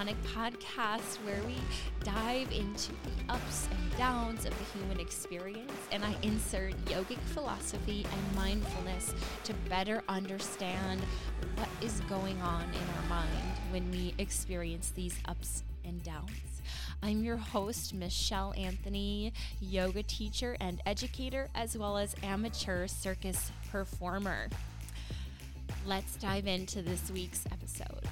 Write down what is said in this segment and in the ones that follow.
Tonic podcast, where we dive into the ups and downs of the human experience, and I insert yogic philosophy and mindfulness to better understand what is going on in our mind when we experience these ups and downs. I'm your host, Michelle Anthony, yoga teacher and educator, as well as amateur circus performer. Let's dive into this week's episode.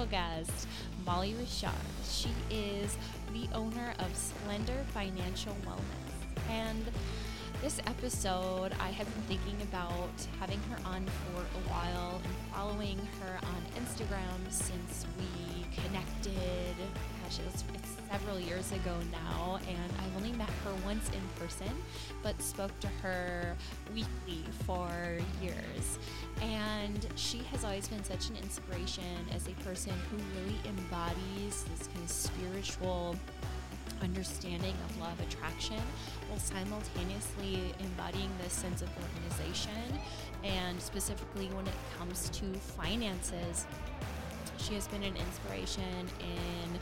Special guest, Molly Richard. She is the owner of Splendor Financial Wellness. And this episode, I have been thinking about having her on for a while and following her on Instagram since we connected. Gosh, it was, several years ago now, and I've only met her once in person, but spoke to her weekly for years. And she has always been such an inspiration as a person who really embodies this kind of spiritual understanding of law of attraction while simultaneously embodying this sense of organization. And specifically when it comes to finances she has been an inspiration in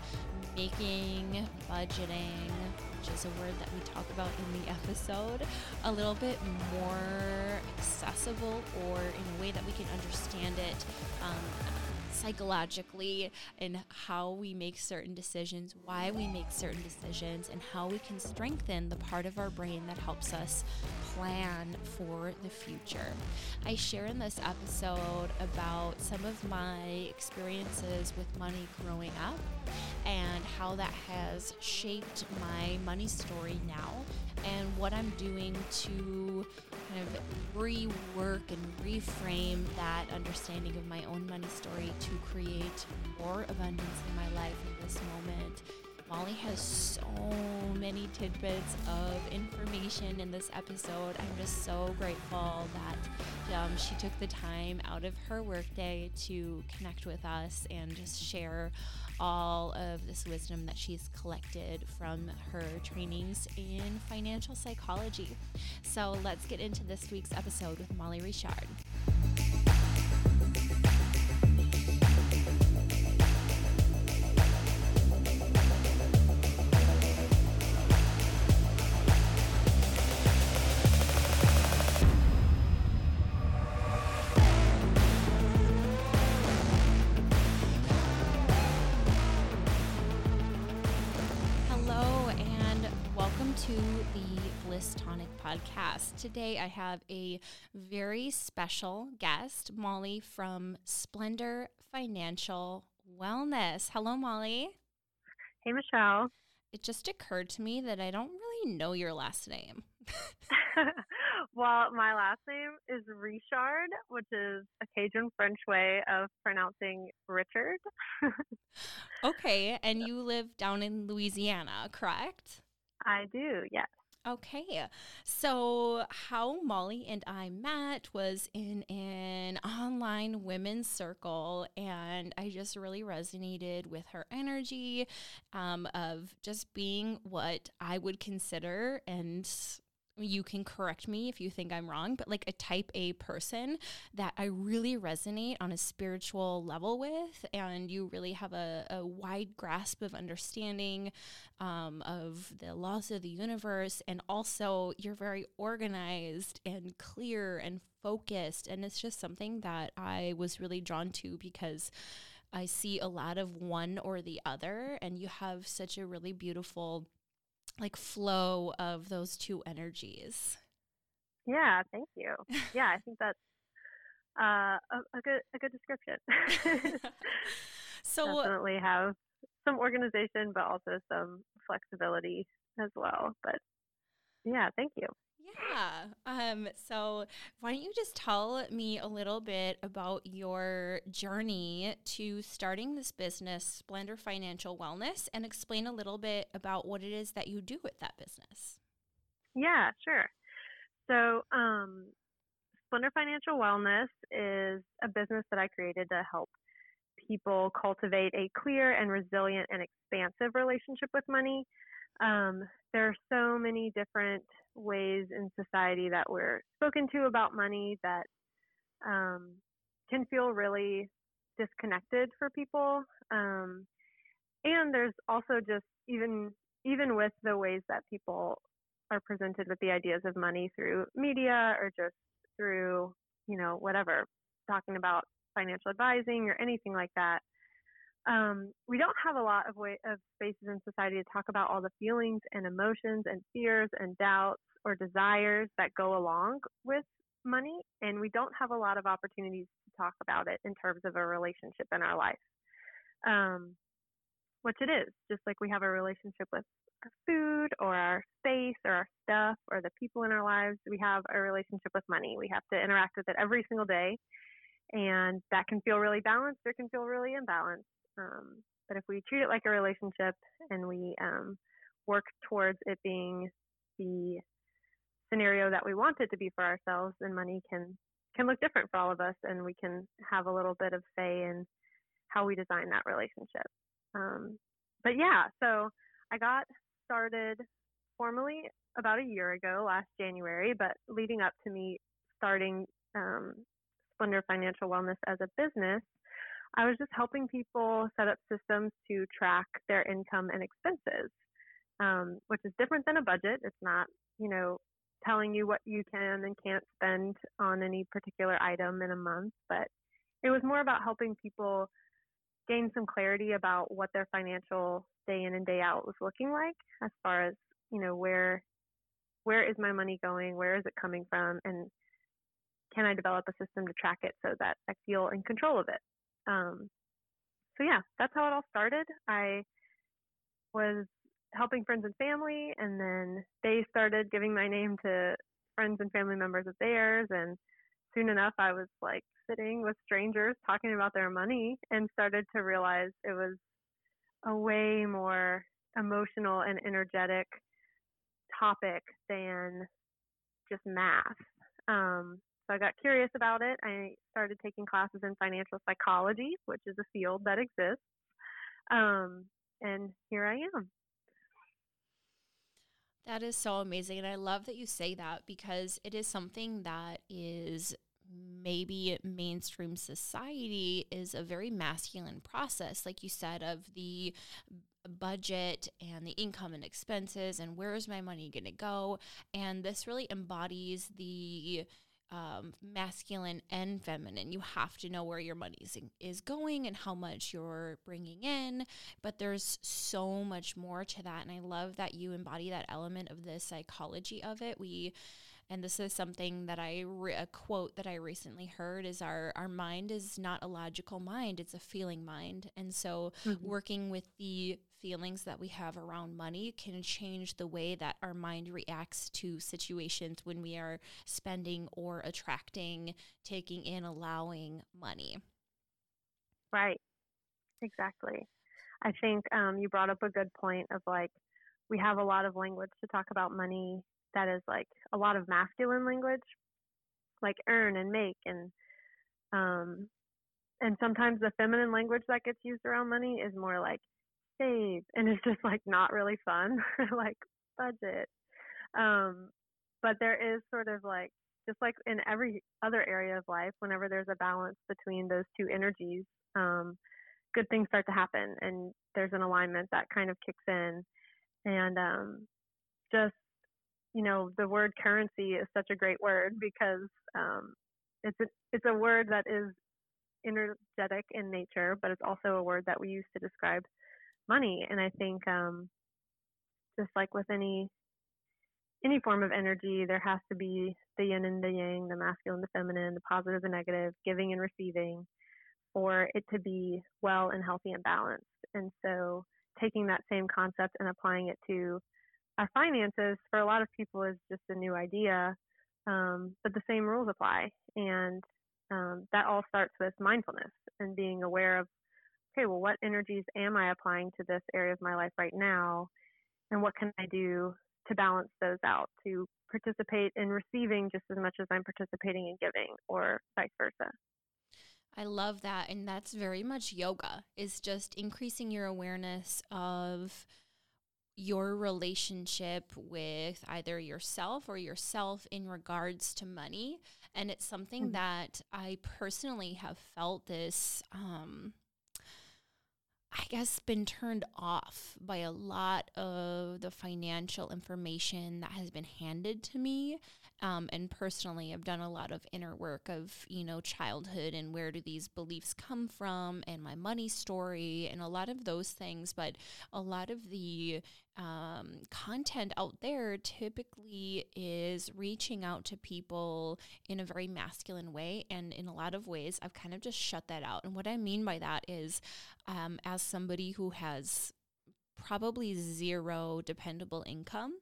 making budgeting, which is a word that we talk about in the episode, a little bit more accessible or in a way that we can understand it um, psychologically and how we make certain decisions, why we make certain decisions, and how we can strengthen the part of our brain that helps us plan for the future. I share in this episode about some of my experiences with money growing up and how that has shaped my money story now and what I'm doing to kind of rework and reframe that understanding of my own money story to create more abundance in my life in this moment. Molly has so many tidbits of information in this episode. I'm just so grateful that um, she took the time out of her workday to connect with us and just share all of this wisdom that she's collected from her trainings in financial psychology. So let's get into this week's episode with Molly Richard. Today I have a very special guest, Molly from Splendor Financial Wellness. Hello, Molly. Hey, Michelle. It just occurred to me that I don't really know your last name. well, my last name is Richard, which is a Cajun French way of pronouncing Richard. okay, and you live down in Louisiana, correct? I do, yes. Okay. So, how Molly and I met was in an online women's circle, and I just really resonated with her energy um, of just being what I would consider and you can correct me if you think I'm wrong, but like a type A person that I really resonate on a spiritual level with, and you really have a, a wide grasp of understanding um, of the laws of the universe, and also you're very organized and clear and focused, and it's just something that I was really drawn to because. I see a lot of one or the other, and you have such a really beautiful like flow of those two energies. Yeah, thank you. Yeah, I think that's uh, a, a, good a good description. so definitely have some organization, but also some flexibility as well. But yeah, thank you. Yeah. Um, so why don't you just tell me a little bit about your journey to starting this business, Splendor Financial Wellness, and explain a little bit about what it is that you do with that business? Yeah, sure. So, um, Splendor Financial Wellness is a business that I created to help people cultivate a clear and resilient and expansive relationship with money. Um, there are so many different ways in society that we're spoken to about money that um, can feel really disconnected for people. Um, and there's also just even even with the ways that people are presented with the ideas of money through media or just through you know whatever talking about financial advising or anything like that um, we don't have a lot of way of spaces in society to talk about all the feelings and emotions and fears and doubts or desires that go along with money and we don't have a lot of opportunities to talk about it in terms of a relationship in our life. Um, which it is just like we have a relationship with our food or our space or our stuff or the people in our lives we have a relationship with money. We have to interact with it every single day and that can feel really balanced or can feel really imbalanced um, but if we treat it like a relationship and we um, work towards it being the scenario that we want it to be for ourselves, then money can can look different for all of us, and we can have a little bit of say in how we design that relationship. Um, but yeah, so I got started formally about a year ago, last January, but leading up to me starting um, Splendor Financial Wellness as a business, I was just helping people set up systems to track their income and expenses, um, which is different than a budget. It's not, you know, telling you what you can and can't spend on any particular item in a month, but it was more about helping people gain some clarity about what their financial day in and day out was looking like as far as, you know, where where is my money going, where is it coming from, and can I develop a system to track it so that I feel in control of it? Um, so yeah, that's how it all started. I was helping friends and family, and then they started giving my name to friends and family members of theirs, and soon enough, I was like sitting with strangers talking about their money, and started to realize it was a way more emotional and energetic topic than just math. Um, so I got curious about it. I started taking classes in financial psychology, which is a field that exists. Um, and here I am. That is so amazing. And I love that you say that because it is something that is maybe mainstream society is a very masculine process, like you said, of the budget and the income and expenses and where is my money going to go. And this really embodies the um, masculine and feminine. You have to know where your money is, is going and how much you're bringing in. But there's so much more to that. And I love that you embody that element of the psychology of it. We, and this is something that I re- a quote that I recently heard is our our mind is not a logical mind it's a feeling mind and so mm-hmm. working with the feelings that we have around money can change the way that our mind reacts to situations when we are spending or attracting taking in allowing money. Right. Exactly. I think um, you brought up a good point of like we have a lot of language to talk about money that is like a lot of masculine language, like earn and make and um and sometimes the feminine language that gets used around money is more like save and it's just like not really fun like budget. Um but there is sort of like just like in every other area of life whenever there's a balance between those two energies um good things start to happen and there's an alignment that kind of kicks in. And um just you know, the word currency is such a great word because um, it's a, it's a word that is energetic in nature, but it's also a word that we use to describe money. And I think um, just like with any any form of energy, there has to be the yin and the yang, the masculine, the feminine, the positive, the negative, giving and receiving, for it to be well and healthy and balanced. And so, taking that same concept and applying it to our finances for a lot of people is just a new idea, um, but the same rules apply. And um, that all starts with mindfulness and being aware of, okay, well, what energies am I applying to this area of my life right now? And what can I do to balance those out, to participate in receiving just as much as I'm participating in giving, or vice versa? I love that. And that's very much yoga, is just increasing your awareness of your relationship with either yourself or yourself in regards to money. And it's something mm-hmm. that I personally have felt this, um, I guess, been turned off by a lot of the financial information that has been handed to me. Um, and personally, I've done a lot of inner work of, you know, childhood and where do these beliefs come from and my money story and a lot of those things. But a lot of the um, content out there typically is reaching out to people in a very masculine way. And in a lot of ways, I've kind of just shut that out. And what I mean by that is, um, as somebody who has probably zero dependable income,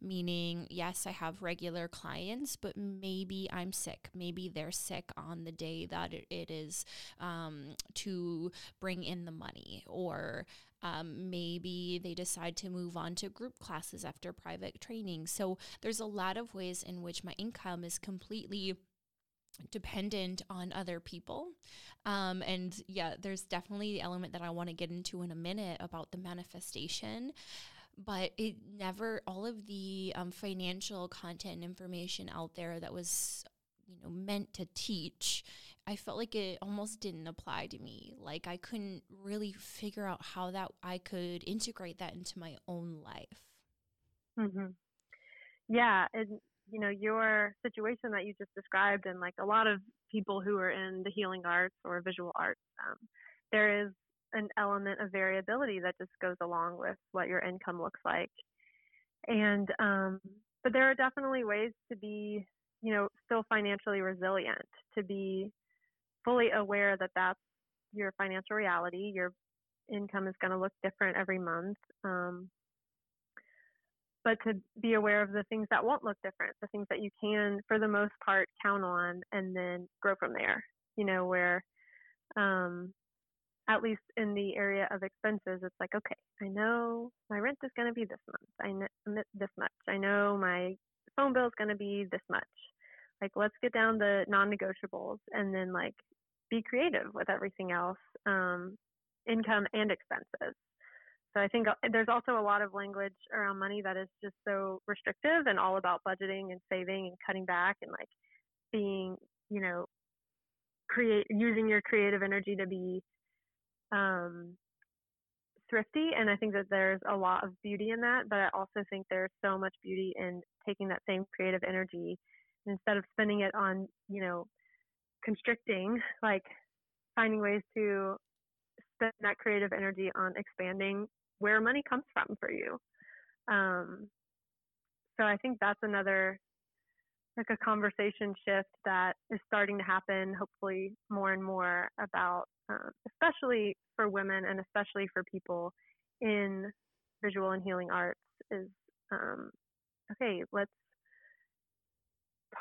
meaning, yes, I have regular clients, but maybe I'm sick. Maybe they're sick on the day that it is um, to bring in the money, or um, maybe they decide to move on to group classes after private training. So there's a lot of ways in which my income is completely dependent on other people. Um, and yeah, there's definitely the element that I want to get into in a minute about the manifestation. But it never, all of the um, financial content and information out there that was, you know, meant to teach I felt like it almost didn't apply to me. Like I couldn't really figure out how that I could integrate that into my own life. Mm-hmm. Yeah, and you know your situation that you just described, and like a lot of people who are in the healing arts or visual arts, um, there is an element of variability that just goes along with what your income looks like. And um, but there are definitely ways to be, you know, still financially resilient, to be fully aware that that's your financial reality. Your income is going to look different every month. Um, but to be aware of the things that won't look different, the things that you can, for the most part, count on and then grow from there. You know, where um, at least in the area of expenses, it's like, okay, I know my rent is going to be this month. I know this much. I know my phone bill is going to be this much. Like, let's get down the non-negotiables and then like be creative with everything else, um, income and expenses. So I think uh, there's also a lot of language around money that is just so restrictive and all about budgeting and saving and cutting back and like being, you know, create using your creative energy to be um, thrifty. And I think that there's a lot of beauty in that, but I also think there's so much beauty in taking that same creative energy instead of spending it on, you know, constricting, like finding ways to spend that creative energy on expanding where money comes from for you. Um, so I think that's another like a conversation shift that is starting to happen, hopefully more and more about, um, especially for women and especially for people in visual and healing arts, is um, okay. Let's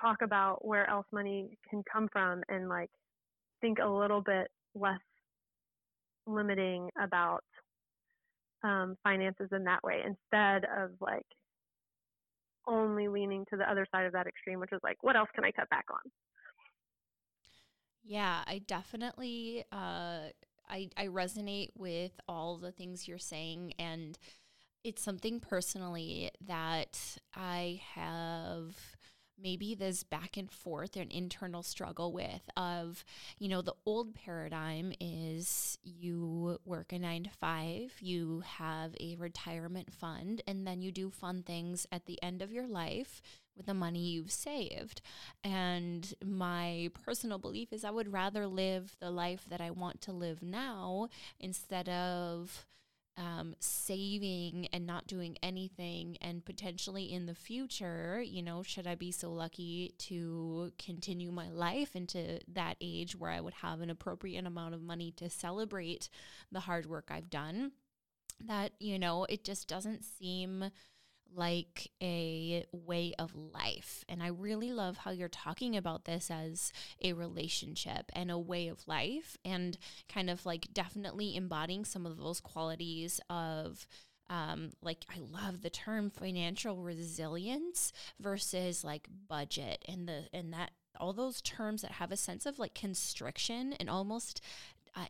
talk about where else money can come from and like think a little bit less limiting about um, finances in that way instead of like only leaning to the other side of that extreme, which is like, what else can I cut back on? Yeah, I definitely uh, I I resonate with all the things you're saying, and it's something personally that I have maybe this back and forth an internal struggle with of you know the old paradigm is you work a 9 to 5 you have a retirement fund and then you do fun things at the end of your life with the money you've saved. And my personal belief is I would rather live the life that I want to live now instead of um, saving and not doing anything, and potentially in the future, you know, should I be so lucky to continue my life into that age where I would have an appropriate amount of money to celebrate the hard work I've done, that, you know, it just doesn't seem like a way of life. And I really love how you're talking about this as a relationship and a way of life, and kind of like definitely embodying some of those qualities of. Um, like I love the term financial resilience versus like budget and the and that all those terms that have a sense of like constriction and almost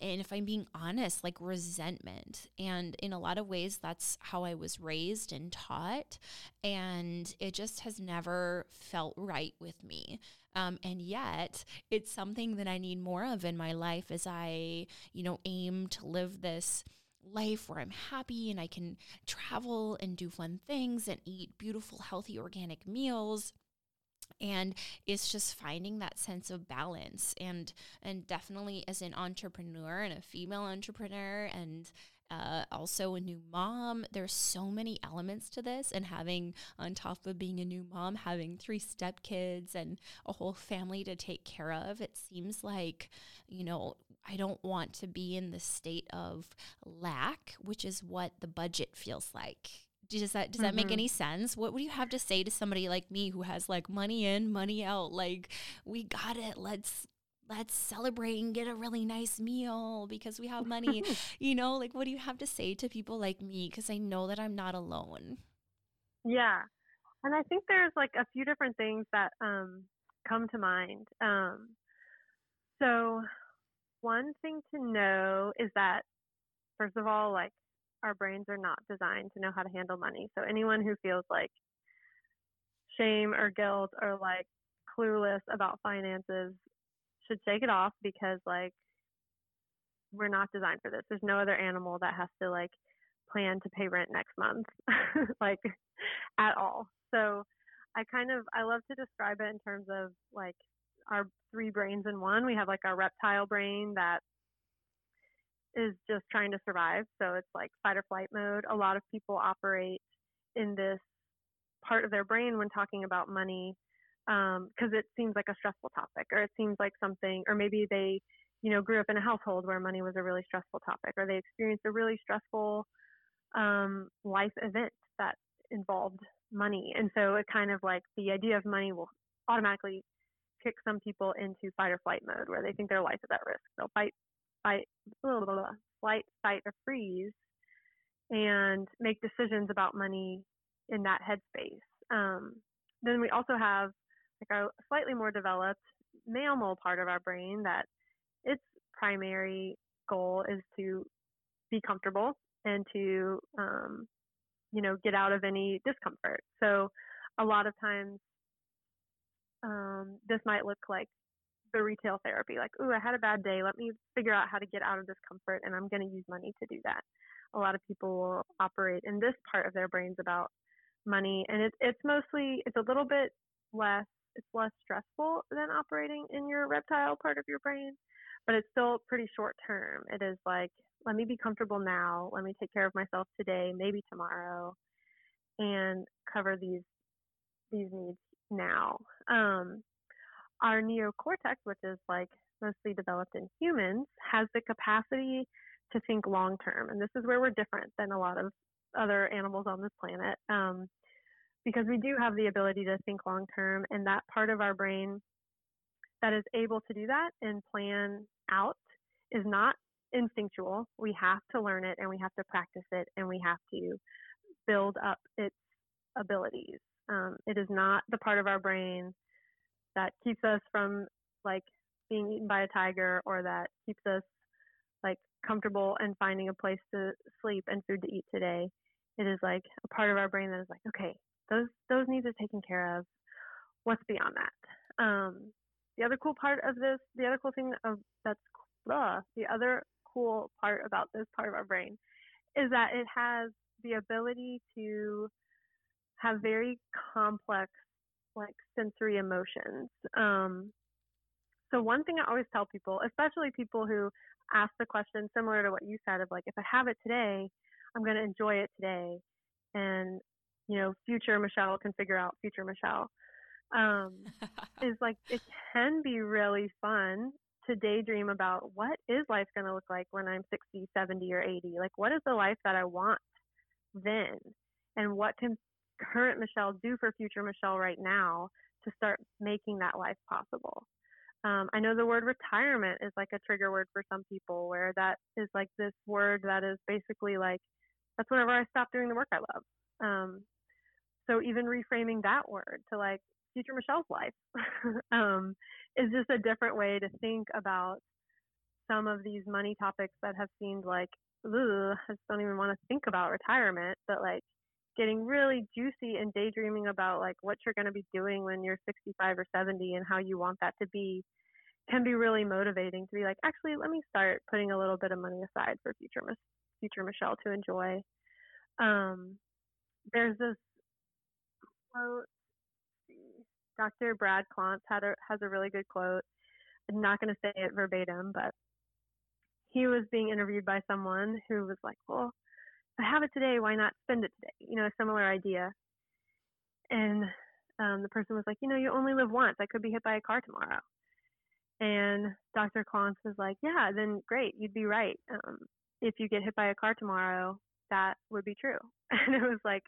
and if I'm being honest, like resentment. And in a lot of ways, that's how I was raised and taught. And it just has never felt right with me. Um, and yet, it's something that I need more of in my life as I, you know, aim to live this life where I'm happy and I can travel and do fun things and eat beautiful, healthy, organic meals and it's just finding that sense of balance and and definitely as an entrepreneur and a female entrepreneur and uh, also a new mom. There's so many elements to this, and having on top of being a new mom, having three stepkids and a whole family to take care of. It seems like you know I don't want to be in the state of lack, which is what the budget feels like does that does mm-hmm. that make any sense? What would you have to say to somebody like me who has like money in, money out? Like, we got it. Let's let's celebrate and get a really nice meal because we have money. you know, like what do you have to say to people like me? Because I know that I'm not alone. Yeah. And I think there's like a few different things that um, come to mind. Um, so, one thing to know is that, first of all, like our brains are not designed to know how to handle money. So anyone who feels like shame or guilt or like clueless about finances should shake it off because like we're not designed for this. There's no other animal that has to like plan to pay rent next month like at all. So I kind of I love to describe it in terms of like our three brains in one. We have like our reptile brain that is just trying to survive. So it's like fight or flight mode. A lot of people operate in this part of their brain when talking about money because um, it seems like a stressful topic or it seems like something, or maybe they, you know, grew up in a household where money was a really stressful topic or they experienced a really stressful um, life event that involved money. And so it kind of like the idea of money will automatically kick some people into fight or flight mode where they think their life is at risk. They'll fight fight, blah, blah, blah, flight, fight, or freeze, and make decisions about money in that headspace. Um, then we also have like a slightly more developed mammal part of our brain that its primary goal is to be comfortable and to um, you know get out of any discomfort. So a lot of times um, this might look like the retail therapy. Like, ooh, I had a bad day. Let me figure out how to get out of discomfort, and I'm going to use money to do that. A lot of people will operate in this part of their brains about money, and it's it's mostly it's a little bit less it's less stressful than operating in your reptile part of your brain, but it's still pretty short term. It is like, let me be comfortable now. Let me take care of myself today, maybe tomorrow, and cover these these needs now. Um, our neocortex, which is like mostly developed in humans, has the capacity to think long term. And this is where we're different than a lot of other animals on this planet. Um, because we do have the ability to think long term, and that part of our brain that is able to do that and plan out is not instinctual. We have to learn it and we have to practice it and we have to build up its abilities. Um, it is not the part of our brain that keeps us from like being eaten by a tiger or that keeps us like comfortable and finding a place to sleep and food to eat today. It is like a part of our brain that is like, okay, those those needs are taken care of. What's beyond that? Um, the other cool part of this, the other cool thing of that's uh, the other cool part about this part of our brain is that it has the ability to have very complex like sensory emotions. Um, so one thing I always tell people, especially people who ask the question similar to what you said of like, if I have it today, I'm going to enjoy it today, and you know, future Michelle can figure out future Michelle. Um, is like it can be really fun to daydream about what is life going to look like when I'm 60, 70, or 80. Like, what is the life that I want then, and what can current Michelle do for future Michelle right now to start making that life possible? Um, I know the word retirement is like a trigger word for some people, where that is like this word that is basically like, that's whenever I stop doing the work I love. Um, so even reframing that word to like future Michelle's life um, is just a different way to think about some of these money topics that have seemed like, ugh, I just don't even want to think about retirement, but like getting really juicy and daydreaming about like what you're going to be doing when you're 65 or 70 and how you want that to be can be really motivating to be like actually let me start putting a little bit of money aside for future future Michelle to enjoy um, there's this quote Dr. Brad Klontz had a, has a really good quote I'm not going to say it verbatim but he was being interviewed by someone who was like well I have it today, why not spend it today? You know, a similar idea. And um, the person was like, you know, you only live once. I could be hit by a car tomorrow. And Dr. Klontz was like, yeah, then great, you'd be right. Um, if you get hit by a car tomorrow, that would be true. And it was like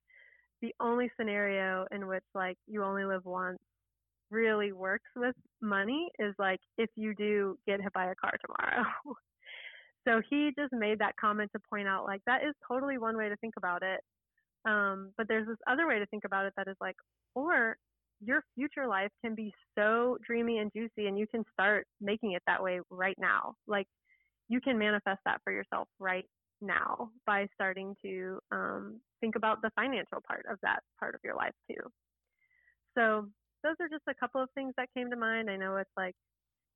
the only scenario in which like you only live once really works with money is like if you do get hit by a car tomorrow. So he just made that comment to point out like that is totally one way to think about it. Um, but there's this other way to think about it that is like, or your future life can be so dreamy and juicy and you can start making it that way right now. Like you can manifest that for yourself right now by starting to um, think about the financial part of that part of your life too. So those are just a couple of things that came to mind. I know it's like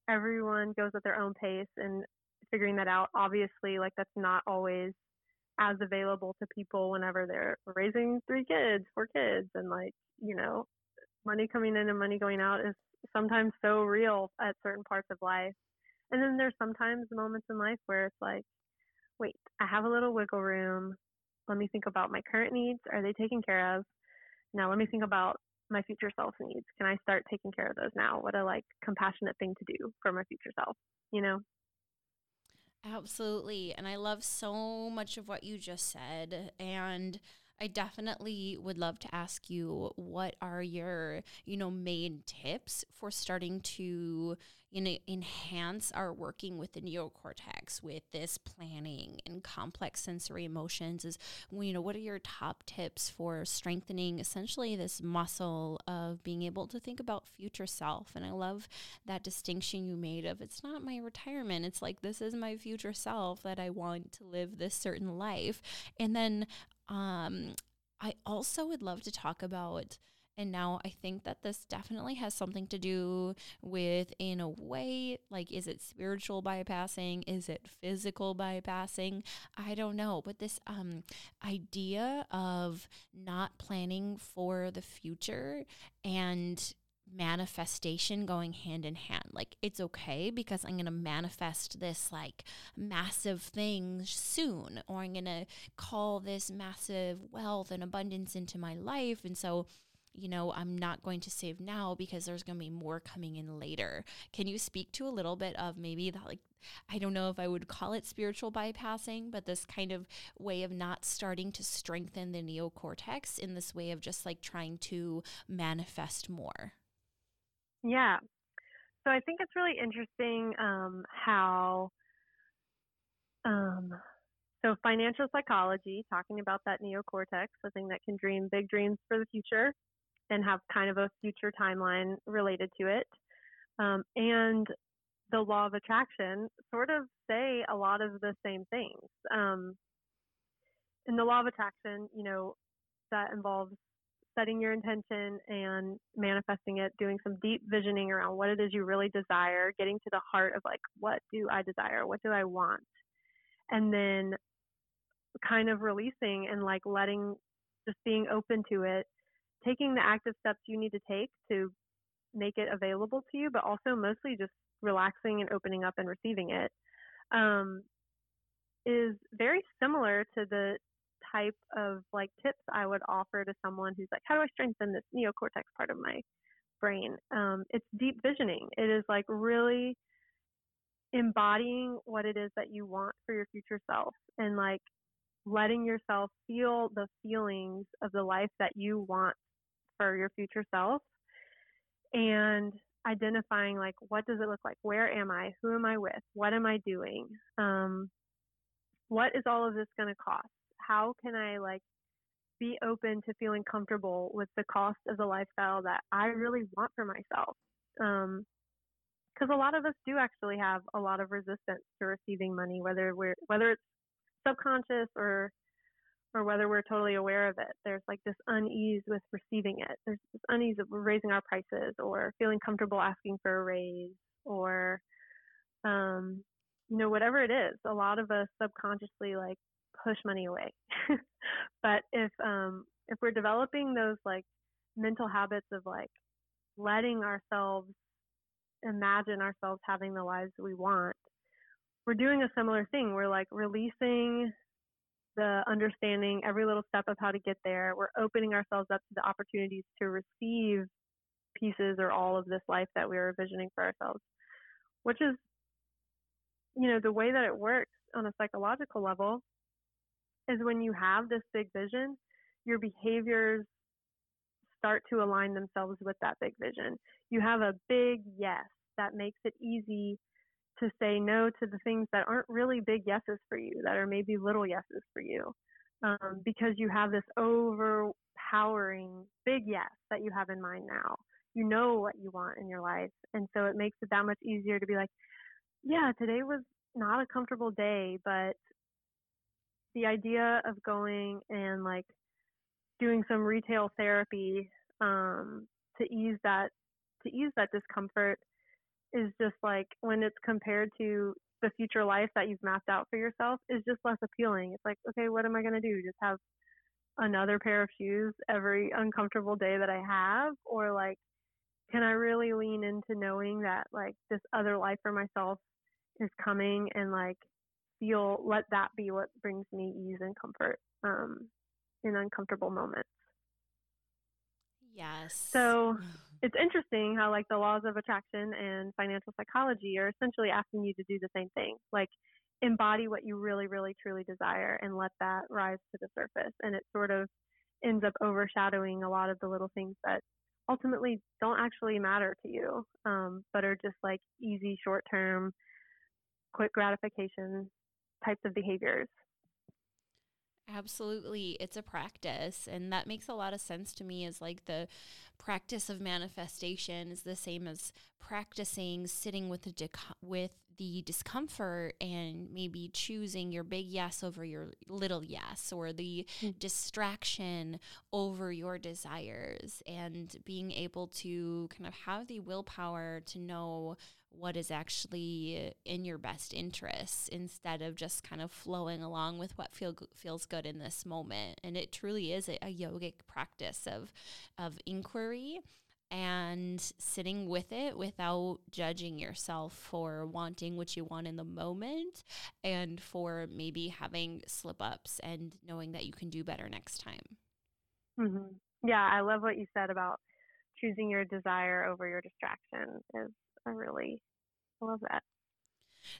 everyone goes at their own pace and figuring that out. Obviously, like that's not always as available to people whenever they're raising three kids, four kids, and like, you know, money coming in and money going out is sometimes so real at certain parts of life. And then there's sometimes moments in life where it's like, wait, I have a little wiggle room. Let me think about my current needs. Are they taken care of? Now let me think about my future self needs. Can I start taking care of those now? What a like compassionate thing to do for my future self, you know? Absolutely. And I love so much of what you just said. And I definitely would love to ask you what are your, you know, main tips for starting to, you know, enhance our working with the neocortex with this planning and complex sensory emotions is you know, what are your top tips for strengthening essentially this muscle of being able to think about future self? And I love that distinction you made of it's not my retirement, it's like this is my future self that I want to live this certain life. And then um, I also would love to talk about, and now I think that this definitely has something to do with, in a way, like, is it spiritual bypassing? Is it physical bypassing? I don't know. But this um, idea of not planning for the future and manifestation going hand in hand. Like it's okay because I'm going to manifest this like massive thing soon or I'm going to call this massive wealth and abundance into my life and so you know, I'm not going to save now because there's going to be more coming in later. Can you speak to a little bit of maybe that like I don't know if I would call it spiritual bypassing, but this kind of way of not starting to strengthen the neocortex in this way of just like trying to manifest more? Yeah. So I think it's really interesting um, how, um, so financial psychology, talking about that neocortex, the thing that can dream big dreams for the future and have kind of a future timeline related to it. Um, and the law of attraction sort of say a lot of the same things. Um, in the law of attraction, you know, that involves setting your intention and manifesting it, doing some deep visioning around what it is you really desire, getting to the heart of like, what do I desire? What do I want? And then kind of releasing and like letting, just being open to it, taking the active steps you need to take to make it available to you, but also mostly just relaxing and opening up and receiving it, um, is very similar to the type of like tips I would offer to someone who's like, how do I strengthen this neocortex part of my brain? Um, it's deep visioning. It is like really embodying what it is that you want for your future self and like letting yourself feel the feelings of the life that you want for your future self and identifying like what does it look like? Where am i? Who am i with? What am i doing? Um, what is all of this going to cost how can i like be open to feeling comfortable with the cost of the lifestyle that i really want for myself um, because a lot of us do actually have a lot of resistance to receiving money, whether we're whether it's subconscious or or whether we're totally aware of it. There's like this unease with receiving it. There's this unease of raising our prices or feeling comfortable asking for a raise or um you know whatever it is. A lot of us subconsciously like push money away. but if um if we're developing those like mental habits of like letting ourselves imagine ourselves having the lives we want, we're doing a similar thing. We're like releasing the understanding every little step of how to get there. We're opening ourselves up to the opportunities to receive pieces or all of this life that we are envisioning for ourselves, which is, you know, the way that it works on a psychological level is when you have this big vision, your behaviors start to align themselves with that big vision. You have a big yes that makes it easy to say no to the things that aren't really big yeses for you, that are maybe little yeses for you, um, because you have this overpowering big yes that you have in mind now. You know what you want in your life. And so it makes it that much easier to be like, yeah, today was not a comfortable day, but the idea of going and like doing some retail therapy um, to ease that to ease that discomfort is just like when it's compared to the future life that you've mapped out for yourself is just less appealing. It's like, okay, what am I going to do? Just have another pair of shoes every uncomfortable day that I have? Or like, can I really lean into knowing that like this other life for myself is coming and like feel, let that be what brings me ease and comfort um, in uncomfortable moments? Yes. So it's interesting how like the laws of attraction and financial psychology are essentially asking you to do the same thing. Like embody what you really, really, truly desire and let that rise to the surface. And it sort of ends up overshadowing a lot of the little things that ultimately don't actually matter to you, um, but are just like easy, short term, quick gratification types of behaviors. Absolutely. It's a practice. And that makes a lot of sense to me is like the practice of manifestation is the same as practicing sitting with the with the discomfort and maybe choosing your big yes over your little yes or the mm-hmm. distraction over your desires and being able to kind of have the willpower to know what is actually in your best interests instead of just kind of flowing along with what feel, feels good in this moment. And it truly is a, a yogic practice of, of inquiry and sitting with it without judging yourself for wanting what you want in the moment and for maybe having slip ups and knowing that you can do better next time. Mm-hmm. Yeah, I love what you said about choosing your desire over your distraction is I really love that.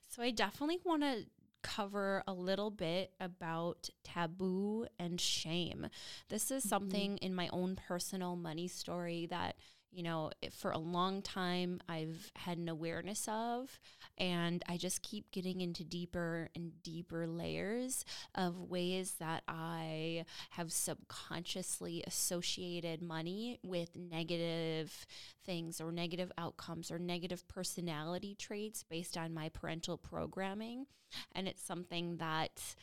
So I definitely want to cover a little bit about taboo and shame. This is mm-hmm. something mm-hmm. in my own personal money story that you know, for a long time I've had an awareness of. And I just keep getting into deeper and deeper layers of ways that I have subconsciously associated money with negative things or negative outcomes or negative personality traits based on my parental programming. And it's something that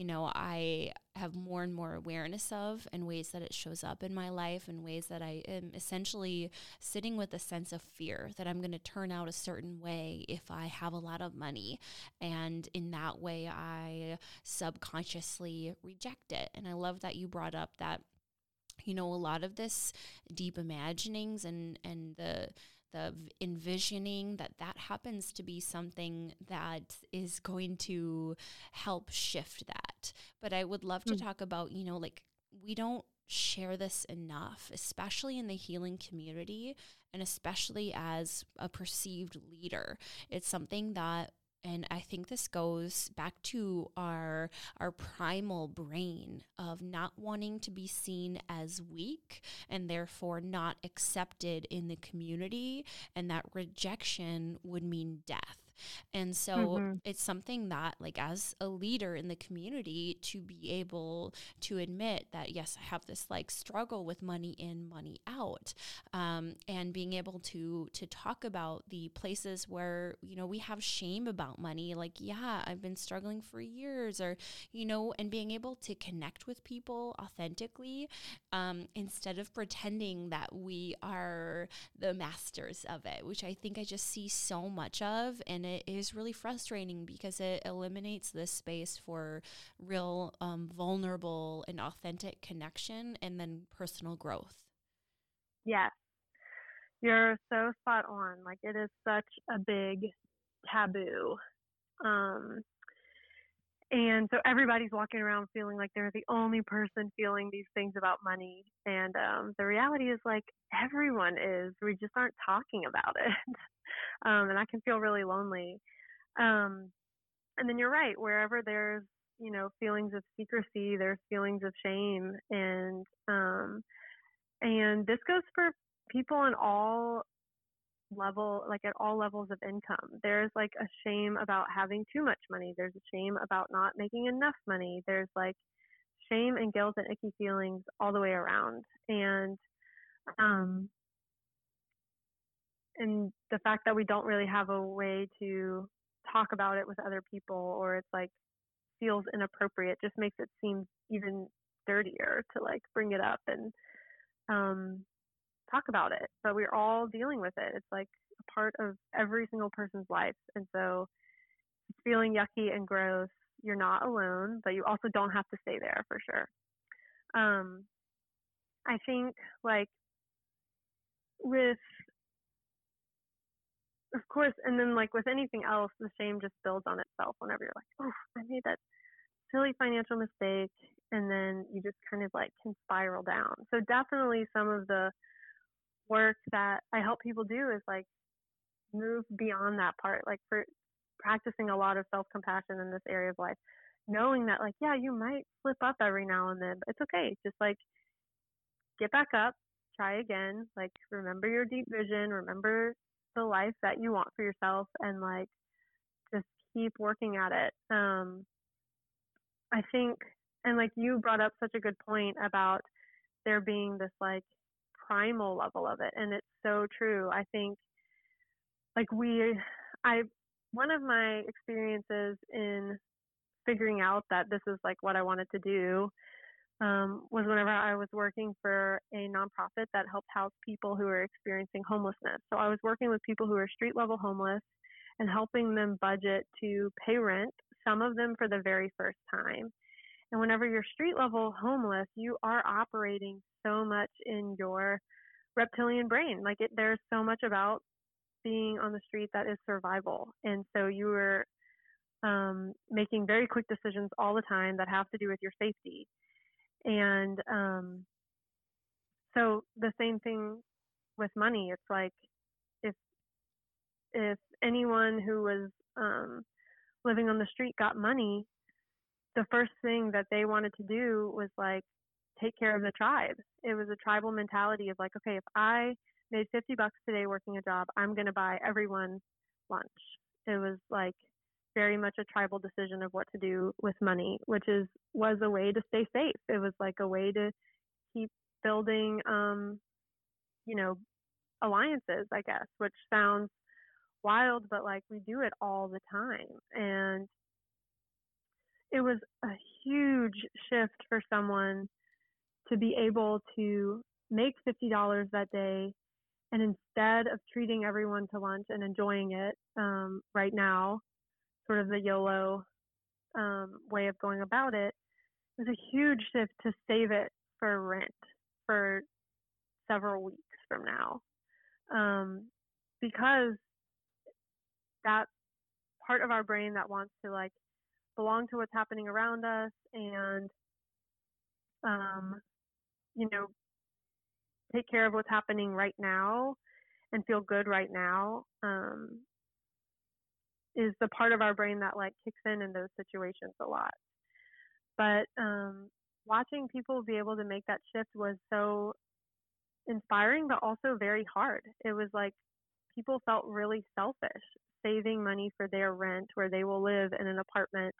you know, I have more and more awareness of and ways that it shows up in my life and ways that I am essentially sitting with a sense of fear that I'm going to turn out a certain way if I have a lot of money. And in that way, I subconsciously reject it. And I love that you brought up that you know a lot of this deep imaginings and and the the envisioning that that happens to be something that is going to help shift that. But I would love to mm. talk about, you know, like we don't share this enough, especially in the healing community and especially as a perceived leader. It's something that and I think this goes back to our our primal brain of not wanting to be seen as weak and therefore not accepted in the community and that rejection would mean death. And so mm-hmm. it's something that, like, as a leader in the community, to be able to admit that, yes, I have this like struggle with money in, money out, um, and being able to to talk about the places where you know we have shame about money, like, yeah, I've been struggling for years, or you know, and being able to connect with people authentically um, instead of pretending that we are the masters of it, which I think I just see so much of, and it is really frustrating because it eliminates this space for real um, vulnerable and authentic connection and then personal growth. Yes, you're so spot on. Like it is such a big taboo. Um, and so everybody's walking around feeling like they're the only person feeling these things about money. And um, the reality is like everyone is. We just aren't talking about it. um, and I can feel really lonely. Um, and then you're right, wherever there's you know feelings of secrecy, there's feelings of shame, and um, and this goes for people in all level like at all levels of income. There's like a shame about having too much money. There's a shame about not making enough money. There's like shame and guilt and icky feelings all the way around. And um and the fact that we don't really have a way to talk about it with other people or it's like feels inappropriate just makes it seem even dirtier to like bring it up and um talk about it but we're all dealing with it it's like a part of every single person's life and so it's feeling yucky and gross you're not alone but you also don't have to stay there for sure um i think like with of course, and then like with anything else, the shame just builds on itself whenever you're like, oh, I made that silly financial mistake, and then you just kind of like can spiral down. So definitely some of the work that I help people do is like move beyond that part, like for practicing a lot of self compassion in this area of life, knowing that like, yeah, you might slip up every now and then, but it's okay. Just like get back up, try again, like remember your deep vision, remember the life that you want for yourself and like just keep working at it. Um, I think, and like you brought up such a good point about there being this like primal level of it. And it's so true. I think like we, I, one of my experiences in figuring out that this is like what I wanted to do um, was whenever I was working for a nonprofit that helped house people who were experiencing homelessness. So I was working with people who are street level homeless and helping them budget to pay rent, some of them for the very first time. And whenever you're street level homeless, you are operating so much in your reptilian brain. Like it, there's so much about being on the street that is survival. And so you are um, making very quick decisions all the time that have to do with your safety. And um, so the same thing with money. It's like if if anyone who was um, living on the street got money, the first thing that they wanted to do was like take care of the tribe. It was a tribal mentality of like, okay, if I made 50 bucks today working a job, I'm going to buy everyone lunch. It was like very much a tribal decision of what to do with money, which is was a way to stay safe. It was like a way to keep building, um, you know, alliances, I guess, which sounds wild, but like we do it all the time. And it was a huge shift for someone to be able to make $50 that day and instead of treating everyone to lunch and enjoying it um, right now sort of the YOLO um, way of going about it, it was a huge shift to save it for rent for several weeks from now. Um, because that part of our brain that wants to like belong to what's happening around us and um, you know take care of what's happening right now and feel good right now um, is the part of our brain that like kicks in in those situations a lot. But um, watching people be able to make that shift was so inspiring, but also very hard. It was like people felt really selfish saving money for their rent where they will live in an apartment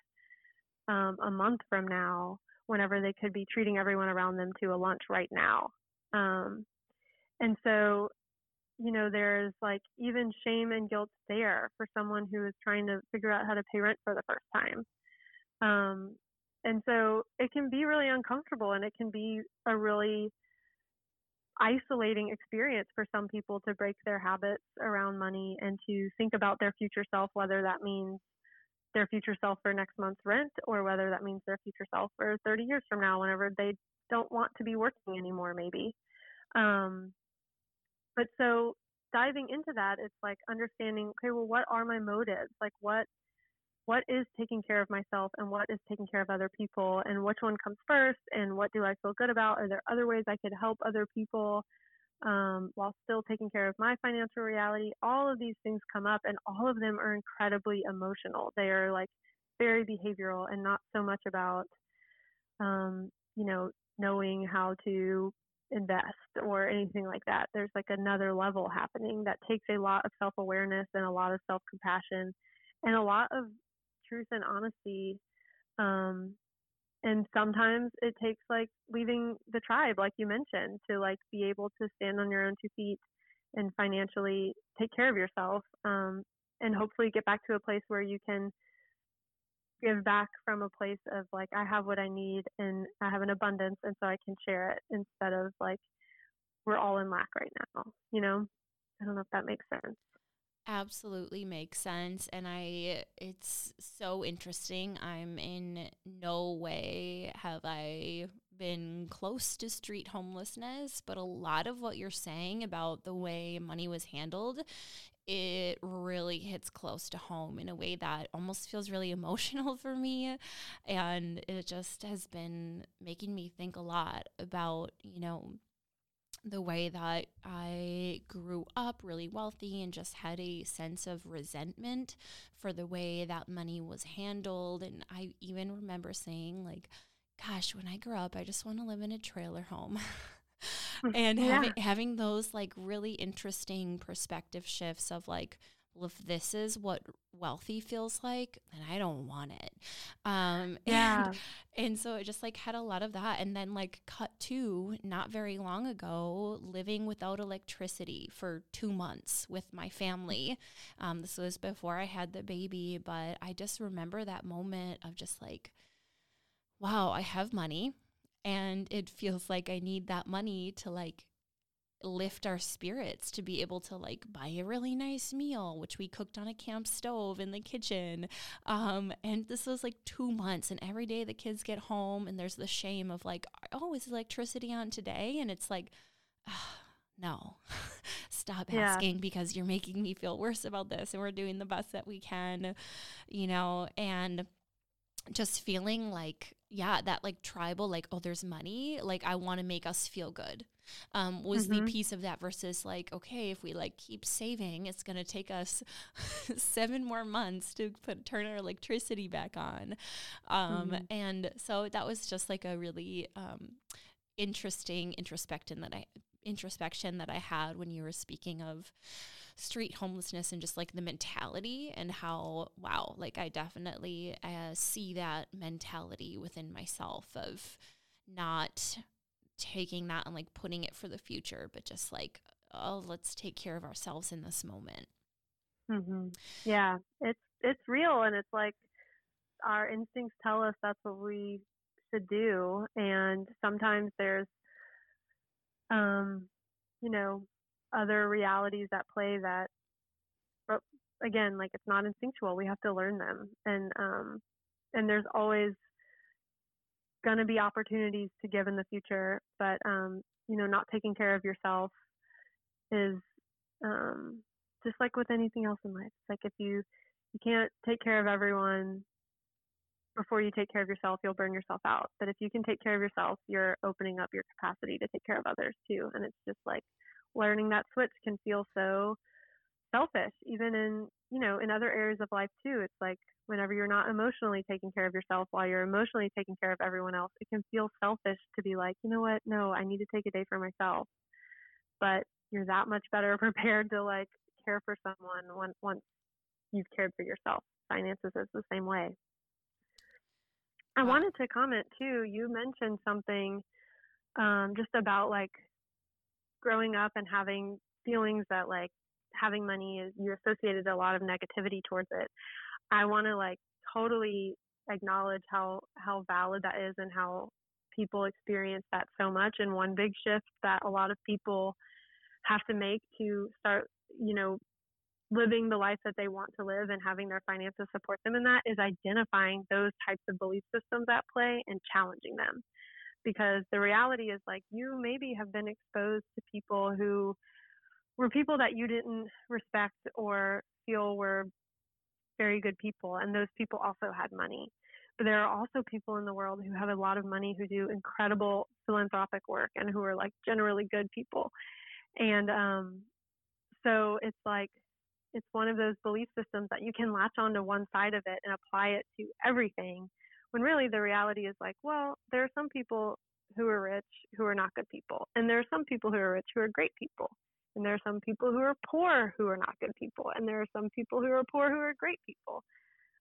um, a month from now whenever they could be treating everyone around them to a lunch right now. Um, and so, you know, there's like even shame and guilt there for someone who is trying to figure out how to pay rent for the first time. Um, and so it can be really uncomfortable and it can be a really isolating experience for some people to break their habits around money and to think about their future self, whether that means their future self for next month's rent or whether that means their future self for 30 years from now, whenever they don't want to be working anymore, maybe. Um, but so diving into that, it's like understanding, okay, well, what are my motives? Like, what what is taking care of myself and what is taking care of other people and which one comes first and what do I feel good about? Are there other ways I could help other people um, while still taking care of my financial reality? All of these things come up and all of them are incredibly emotional. They are like very behavioral and not so much about, um, you know, knowing how to invest or anything like that. There's like another level happening that takes a lot of self awareness and a lot of self compassion and a lot of truth and honesty. Um, and sometimes it takes like leaving the tribe, like you mentioned, to like be able to stand on your own two feet and financially take care of yourself. Um, and hopefully get back to a place where you can give back from a place of like I have what I need and I have an abundance and so I can share it instead of like we're all in lack right now, you know? I don't know if that makes sense absolutely makes sense and i it's so interesting. I'm in no way have i been close to street homelessness but a lot of what you're saying about the way money was handled it really hits close to home in a way that almost feels really emotional for me and it just has been making me think a lot about you know the way that I grew up really wealthy and just had a sense of resentment for the way that money was handled. And I even remember saying, like, gosh, when I grow up, I just want to live in a trailer home. Mm, and yeah. having, having those like really interesting perspective shifts of like, well, if this is what wealthy feels like, then I don't want it. Um, yeah. And, and so it just like had a lot of that. And then like cut to not very long ago, living without electricity for two months with my family. Um, this was before I had the baby, but I just remember that moment of just like, wow, I have money and it feels like I need that money to like lift our spirits to be able to like buy a really nice meal which we cooked on a camp stove in the kitchen. Um, and this was like two months and every day the kids get home and there's the shame of like oh is electricity on today? And it's like oh, no. Stop yeah. asking because you're making me feel worse about this and we're doing the best that we can you know? And just feeling like yeah that like tribal like oh there's money like i want to make us feel good um, was mm-hmm. the piece of that versus like okay if we like keep saving it's going to take us seven more months to put turn our electricity back on um, mm-hmm. and so that was just like a really um, interesting introspection that i introspection that i had when you were speaking of street homelessness and just like the mentality and how wow like i definitely uh, see that mentality within myself of not taking that and like putting it for the future but just like oh let's take care of ourselves in this moment. Mm-hmm. yeah. It's it's real and it's like our instincts tell us that's what we should do and sometimes there's um you know other realities at play that but again like it's not instinctual. We have to learn them and um and there's always going to be opportunities to give in the future but um you know not taking care of yourself is um just like with anything else in life it's like if you you can't take care of everyone before you take care of yourself, you'll burn yourself out. But if you can take care of yourself, you're opening up your capacity to take care of others too. And it's just like learning that switch can feel so selfish even in you know in other areas of life too. It's like whenever you're not emotionally taking care of yourself while you're emotionally taking care of everyone else it can feel selfish to be like you know what? No i need to take a day for myself. But you're that much better prepared to like care for someone once once you've cared for yourself. Finances is the same way. I wanted to comment too you mentioned something um, just about like growing up and having feelings that like having money is you're associated a lot of negativity towards it. I want to like totally acknowledge how how valid that is and how people experience that so much and one big shift that a lot of people have to make to start you know living the life that they want to live and having their finances support them in that is identifying those types of belief systems at play and challenging them because the reality is like you maybe have been exposed to people who were people that you didn't respect or feel were very good people and those people also had money. But there are also people in the world who have a lot of money who do incredible philanthropic work and who are like generally good people. And um so it's like it's one of those belief systems that you can latch onto one side of it and apply it to everything when really the reality is like, well, there are some people who are rich who are not good people, and there are some people who are rich who are great people, and there are some people who are poor who are not good people, and there are some people who are poor who are great people.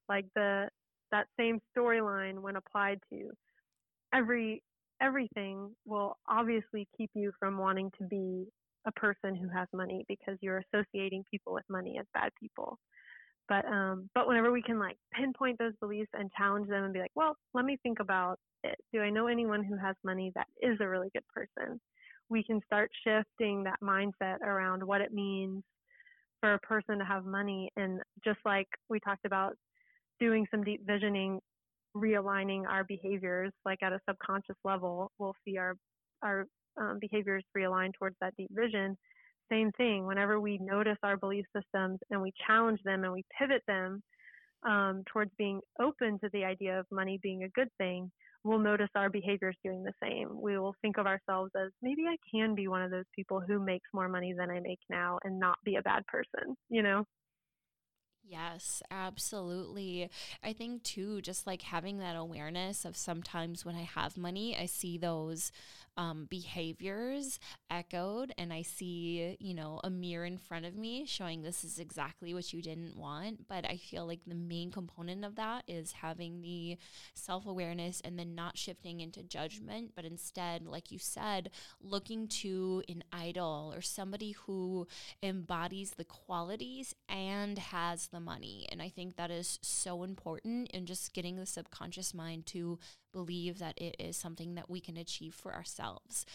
Like the that same storyline when applied to every everything will obviously keep you from wanting to be a person who has money because you're associating people with money as bad people. But um, but whenever we can like pinpoint those beliefs and challenge them and be like, well, let me think about it. Do I know anyone who has money that is a really good person? We can start shifting that mindset around what it means for a person to have money. And just like we talked about doing some deep visioning, realigning our behaviors, like at a subconscious level, we'll see our our um, behaviors realign towards that deep vision same thing. Whenever we notice our belief systems and we challenge them and we pivot them um, towards being open to the idea of money being a good thing, we'll notice our behaviors doing the same. We will think of ourselves as maybe I can be one of those people who makes more money than I make now and not be a bad person, you know? Yes, absolutely. I think too, just like having that awareness of sometimes when I have money, I see those um, behaviors echoed and I see, you know, a mirror in front of me showing this is exactly what you didn't want. But I feel like the main component of that is having the self awareness and then not shifting into judgment, but instead, like you said, looking to an idol or somebody who embodies the qualities and has the money. And I think that is so important in just getting the subconscious mind to believe that it is something that we can achieve for ourselves.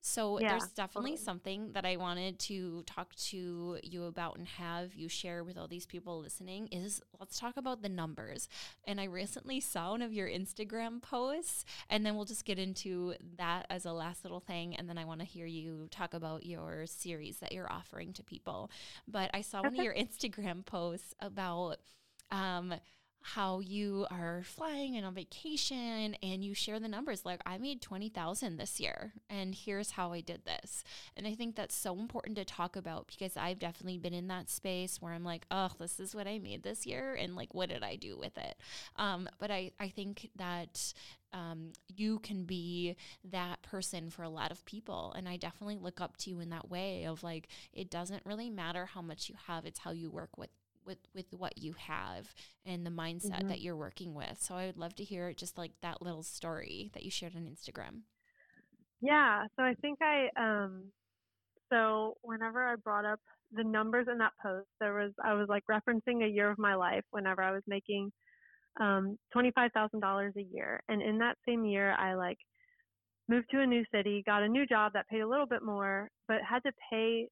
So yeah, there's definitely totally. something that I wanted to talk to you about and have you share with all these people listening is let's talk about the numbers. And I recently saw one of your Instagram posts and then we'll just get into that as a last little thing and then I want to hear you talk about your series that you're offering to people. But I saw one of your Instagram posts about um how you are flying and on vacation and you share the numbers like I made 20,000 this year and here's how I did this. And I think that's so important to talk about because I've definitely been in that space where I'm like, "Oh, this is what I made this year and like what did I do with it?" Um, but I I think that um, you can be that person for a lot of people. And I definitely look up to you in that way of like, it doesn't really matter how much you have, it's how you work with with with what you have and the mindset mm-hmm. that you're working with. So I would love to hear just like that little story that you shared on Instagram. Yeah, so I think I um so whenever I brought up the numbers in that post, there was I was like referencing a year of my life whenever I was making um $25,000 a year. And in that same year I like moved to a new city, got a new job that paid a little bit more, but had to pay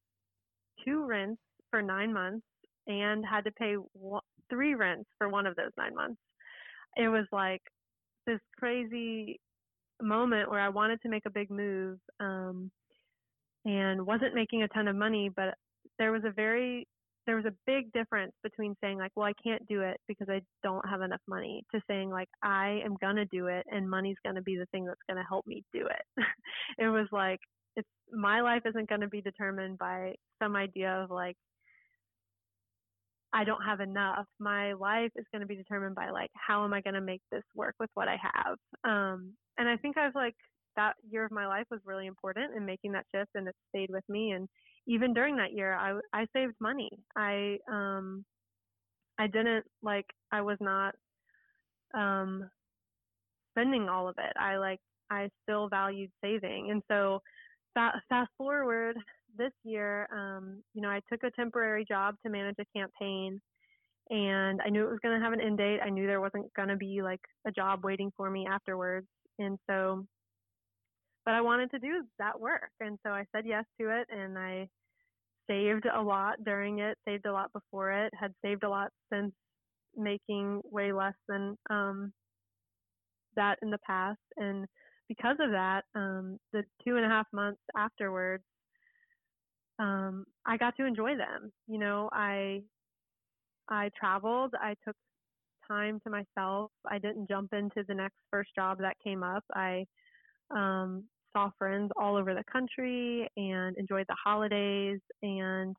two rents for 9 months and had to pay one, three rents for one of those nine months. It was like this crazy moment where I wanted to make a big move um, and wasn't making a ton of money, but there was a very there was a big difference between saying like, well, I can't do it because I don't have enough money to saying like, I am going to do it and money's going to be the thing that's going to help me do it. it was like, it's my life isn't going to be determined by some idea of like I don't have enough. My life is going to be determined by like how am I going to make this work with what I have. Um, and I think I've like that year of my life was really important in making that shift, and it stayed with me. And even during that year, I I saved money. I um I didn't like I was not um spending all of it. I like I still valued saving, and so fast forward this year, um, you know, I took a temporary job to manage a campaign and I knew it was going to have an end date. I knew there wasn't going to be like a job waiting for me afterwards. And so, but I wanted to do that work. And so I said yes to it and I saved a lot during it, saved a lot before it, had saved a lot since making way less than um, that in the past. And because of that, um, the two and a half months afterwards, um, I got to enjoy them. You know, I I traveled. I took time to myself. I didn't jump into the next first job that came up. I um, saw friends all over the country and enjoyed the holidays. And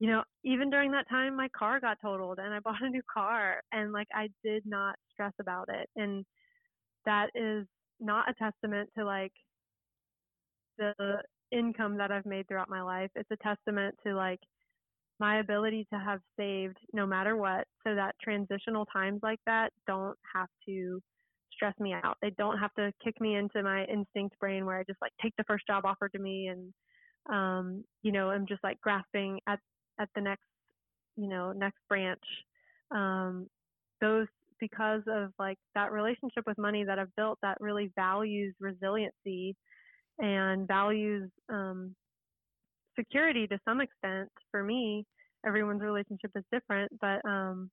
you know, even during that time, my car got totaled, and I bought a new car, and like I did not stress about it. And that is not a testament to like the income that I've made throughout my life. It's a testament to like my ability to have saved no matter what so that transitional times like that don't have to stress me out. They don't have to kick me into my instinct brain where I just like take the first job offered to me and um you know, I'm just like grasping at at the next, you know, next branch. Um those because of like that relationship with money that I've built that really values resiliency and values um, security to some extent. For me, everyone's relationship is different, but um,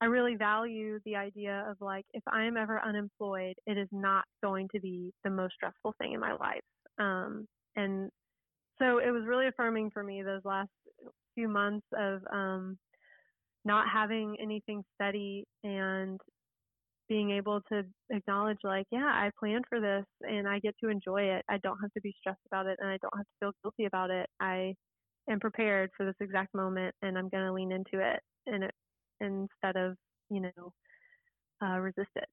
I really value the idea of like if I am ever unemployed, it is not going to be the most stressful thing in my life. Um, and so it was really affirming for me those last few months of um, not having anything steady and being able to acknowledge like yeah i planned for this and i get to enjoy it i don't have to be stressed about it and i don't have to feel guilty about it i am prepared for this exact moment and i'm going to lean into it and it instead of you know uh, resist it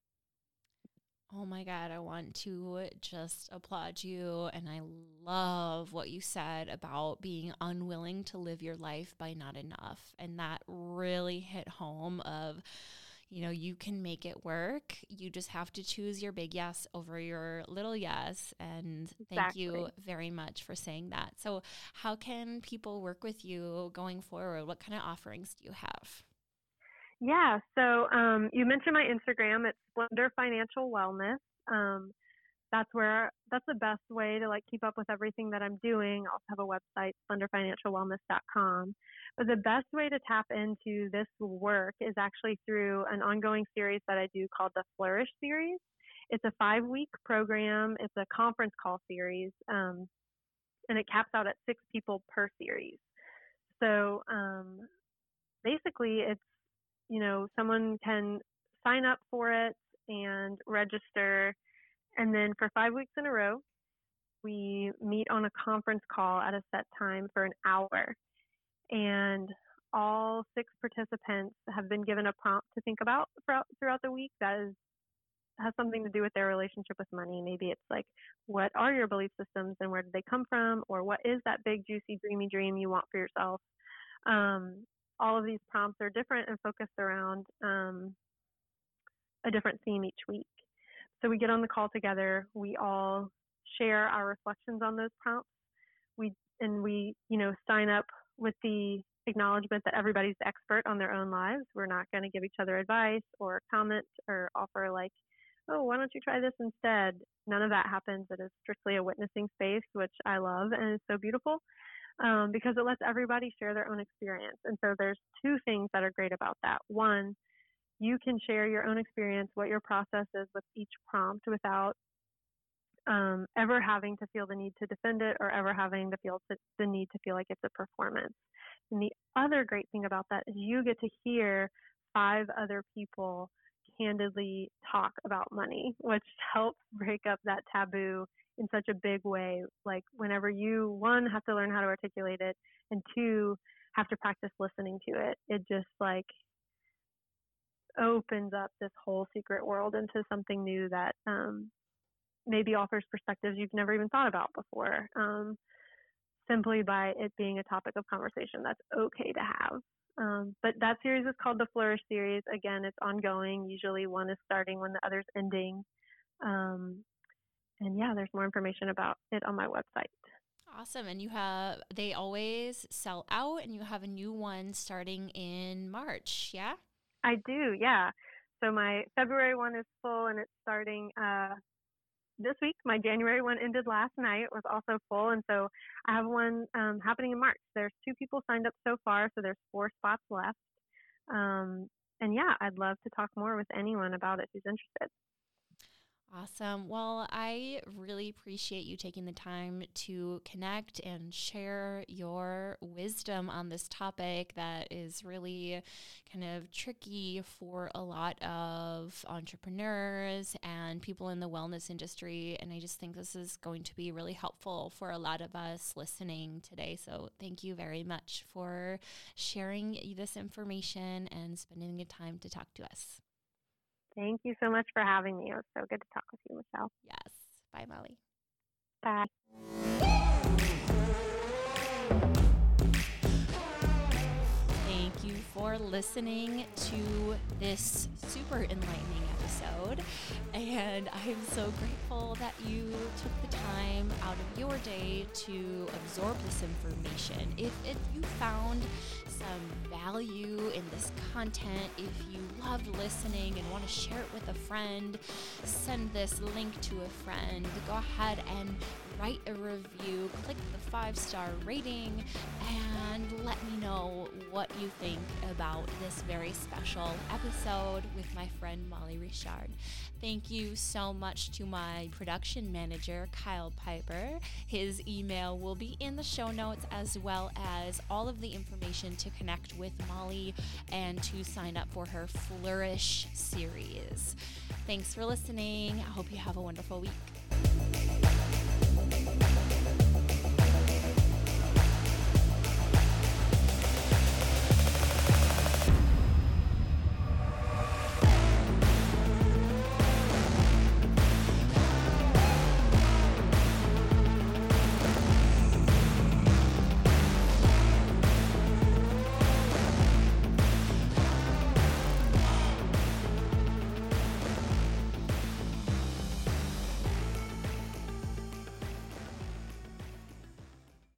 Oh my God, I want to just applaud you. And I love what you said about being unwilling to live your life by not enough. And that really hit home of, you know, you can make it work. You just have to choose your big yes over your little yes. And exactly. thank you very much for saying that. So, how can people work with you going forward? What kind of offerings do you have? Yeah, so um, you mentioned my Instagram. It's Splendor Financial Wellness. Um, that's where that's the best way to like keep up with everything that I'm doing. I also have a website, splendorfinancialwellness.com. But the best way to tap into this work is actually through an ongoing series that I do called the Flourish series. It's a five week program. It's a conference call series, um, and it caps out at six people per series. So um, basically, it's you know, someone can sign up for it and register. And then for five weeks in a row, we meet on a conference call at a set time for an hour. And all six participants have been given a prompt to think about throughout the week that is, has something to do with their relationship with money. Maybe it's like, what are your belief systems and where did they come from? Or what is that big, juicy, dreamy dream you want for yourself? Um, all of these prompts are different and focused around um, a different theme each week. So we get on the call together. We all share our reflections on those prompts. We and we, you know, sign up with the acknowledgement that everybody's the expert on their own lives. We're not going to give each other advice or comment or offer like, oh, why don't you try this instead? None of that happens. It is strictly a witnessing space, which I love and is so beautiful um, because it lets everybody share their own experience. And so there's two things that are great about that. One, you can share your own experience, what your process is with each prompt without um, ever having to feel the need to defend it or ever having to feel to, the need to feel like it's a performance. And the other great thing about that is you get to hear five other people candidly talk about money, which helps break up that taboo in such a big way. Like whenever you one have to learn how to articulate it, and two have to practice listening to it. It just like opens up this whole secret world into something new that um, maybe offers perspectives you've never even thought about before. Um, simply by it being a topic of conversation that's okay to have. Um, but that series is called the Flourish series. Again, it's ongoing. Usually one is starting when the other's ending. Um, and yeah, there's more information about it on my website. Awesome. And you have, they always sell out, and you have a new one starting in March. Yeah? I do. Yeah. So my February one is full and it's starting uh, this week. My January one ended last night. Was also full. And so I have one um, happening in March. There's two people signed up so far. So there's four spots left. Um, and yeah, I'd love to talk more with anyone about it who's interested. Awesome. Well, I really appreciate you taking the time to connect and share your wisdom on this topic that is really kind of tricky for a lot of entrepreneurs and people in the wellness industry. And I just think this is going to be really helpful for a lot of us listening today. So thank you very much for sharing this information and spending the time to talk to us. Thank you so much for having me. It was so good to talk with you, Michelle. Yes. Bye, Molly. Bye. For listening to this super enlightening episode. And I'm so grateful that you took the time out of your day to absorb this information. If, if you found some value in this content, if you loved listening and want to share it with a friend, send this link to a friend. Go ahead and write a review, click the five star rating, and let me know what you think about this very special episode with my friend Molly Richard. Thank you so much to my production manager, Kyle Piper. His email will be in the show notes as well as all of the information to connect with Molly and to sign up for her Flourish series. Thanks for listening. I hope you have a wonderful week.